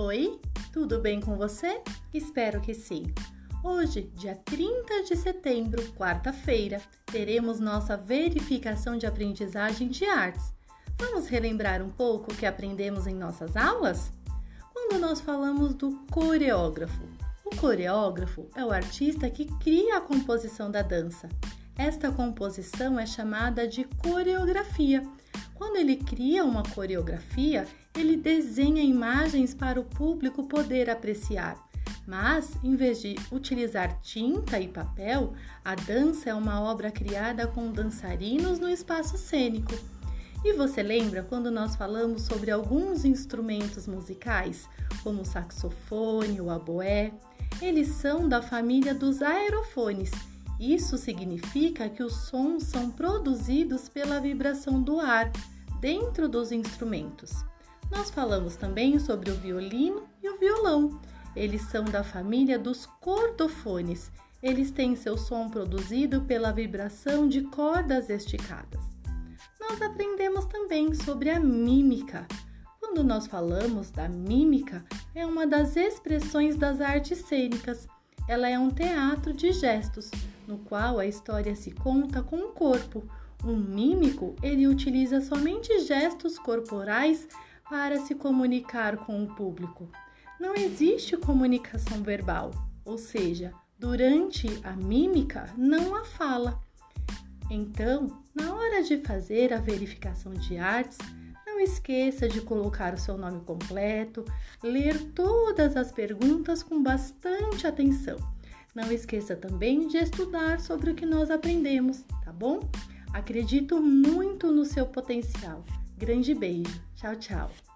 Oi, tudo bem com você? Espero que sim. Hoje, dia 30 de setembro, quarta-feira, teremos nossa verificação de aprendizagem de artes. Vamos relembrar um pouco o que aprendemos em nossas aulas? Quando nós falamos do coreógrafo, o coreógrafo é o artista que cria a composição da dança. Esta composição é chamada de coreografia quando ele cria uma coreografia, ele desenha imagens para o público poder apreciar. Mas, em vez de utilizar tinta e papel, a dança é uma obra criada com dançarinos no espaço cênico. E você lembra quando nós falamos sobre alguns instrumentos musicais, como o saxofone, o aboé? Eles são da família dos aerofones. Isso significa que os sons são produzidos pela vibração do ar dentro dos instrumentos. Nós falamos também sobre o violino e o violão. Eles são da família dos cordofones. Eles têm seu som produzido pela vibração de cordas esticadas. Nós aprendemos também sobre a mímica. Quando nós falamos da mímica, é uma das expressões das artes cênicas. Ela é um teatro de gestos, no qual a história se conta com o corpo, um mímico, ele utiliza somente gestos corporais para se comunicar com o público. Não existe comunicação verbal, ou seja, durante a mímica não há fala. Então, na hora de fazer a verificação de artes, não esqueça de colocar o seu nome completo, ler todas as perguntas com bastante atenção. Não esqueça também de estudar sobre o que nós aprendemos, tá bom? Acredito muito no seu potencial. Grande beijo. Tchau, tchau.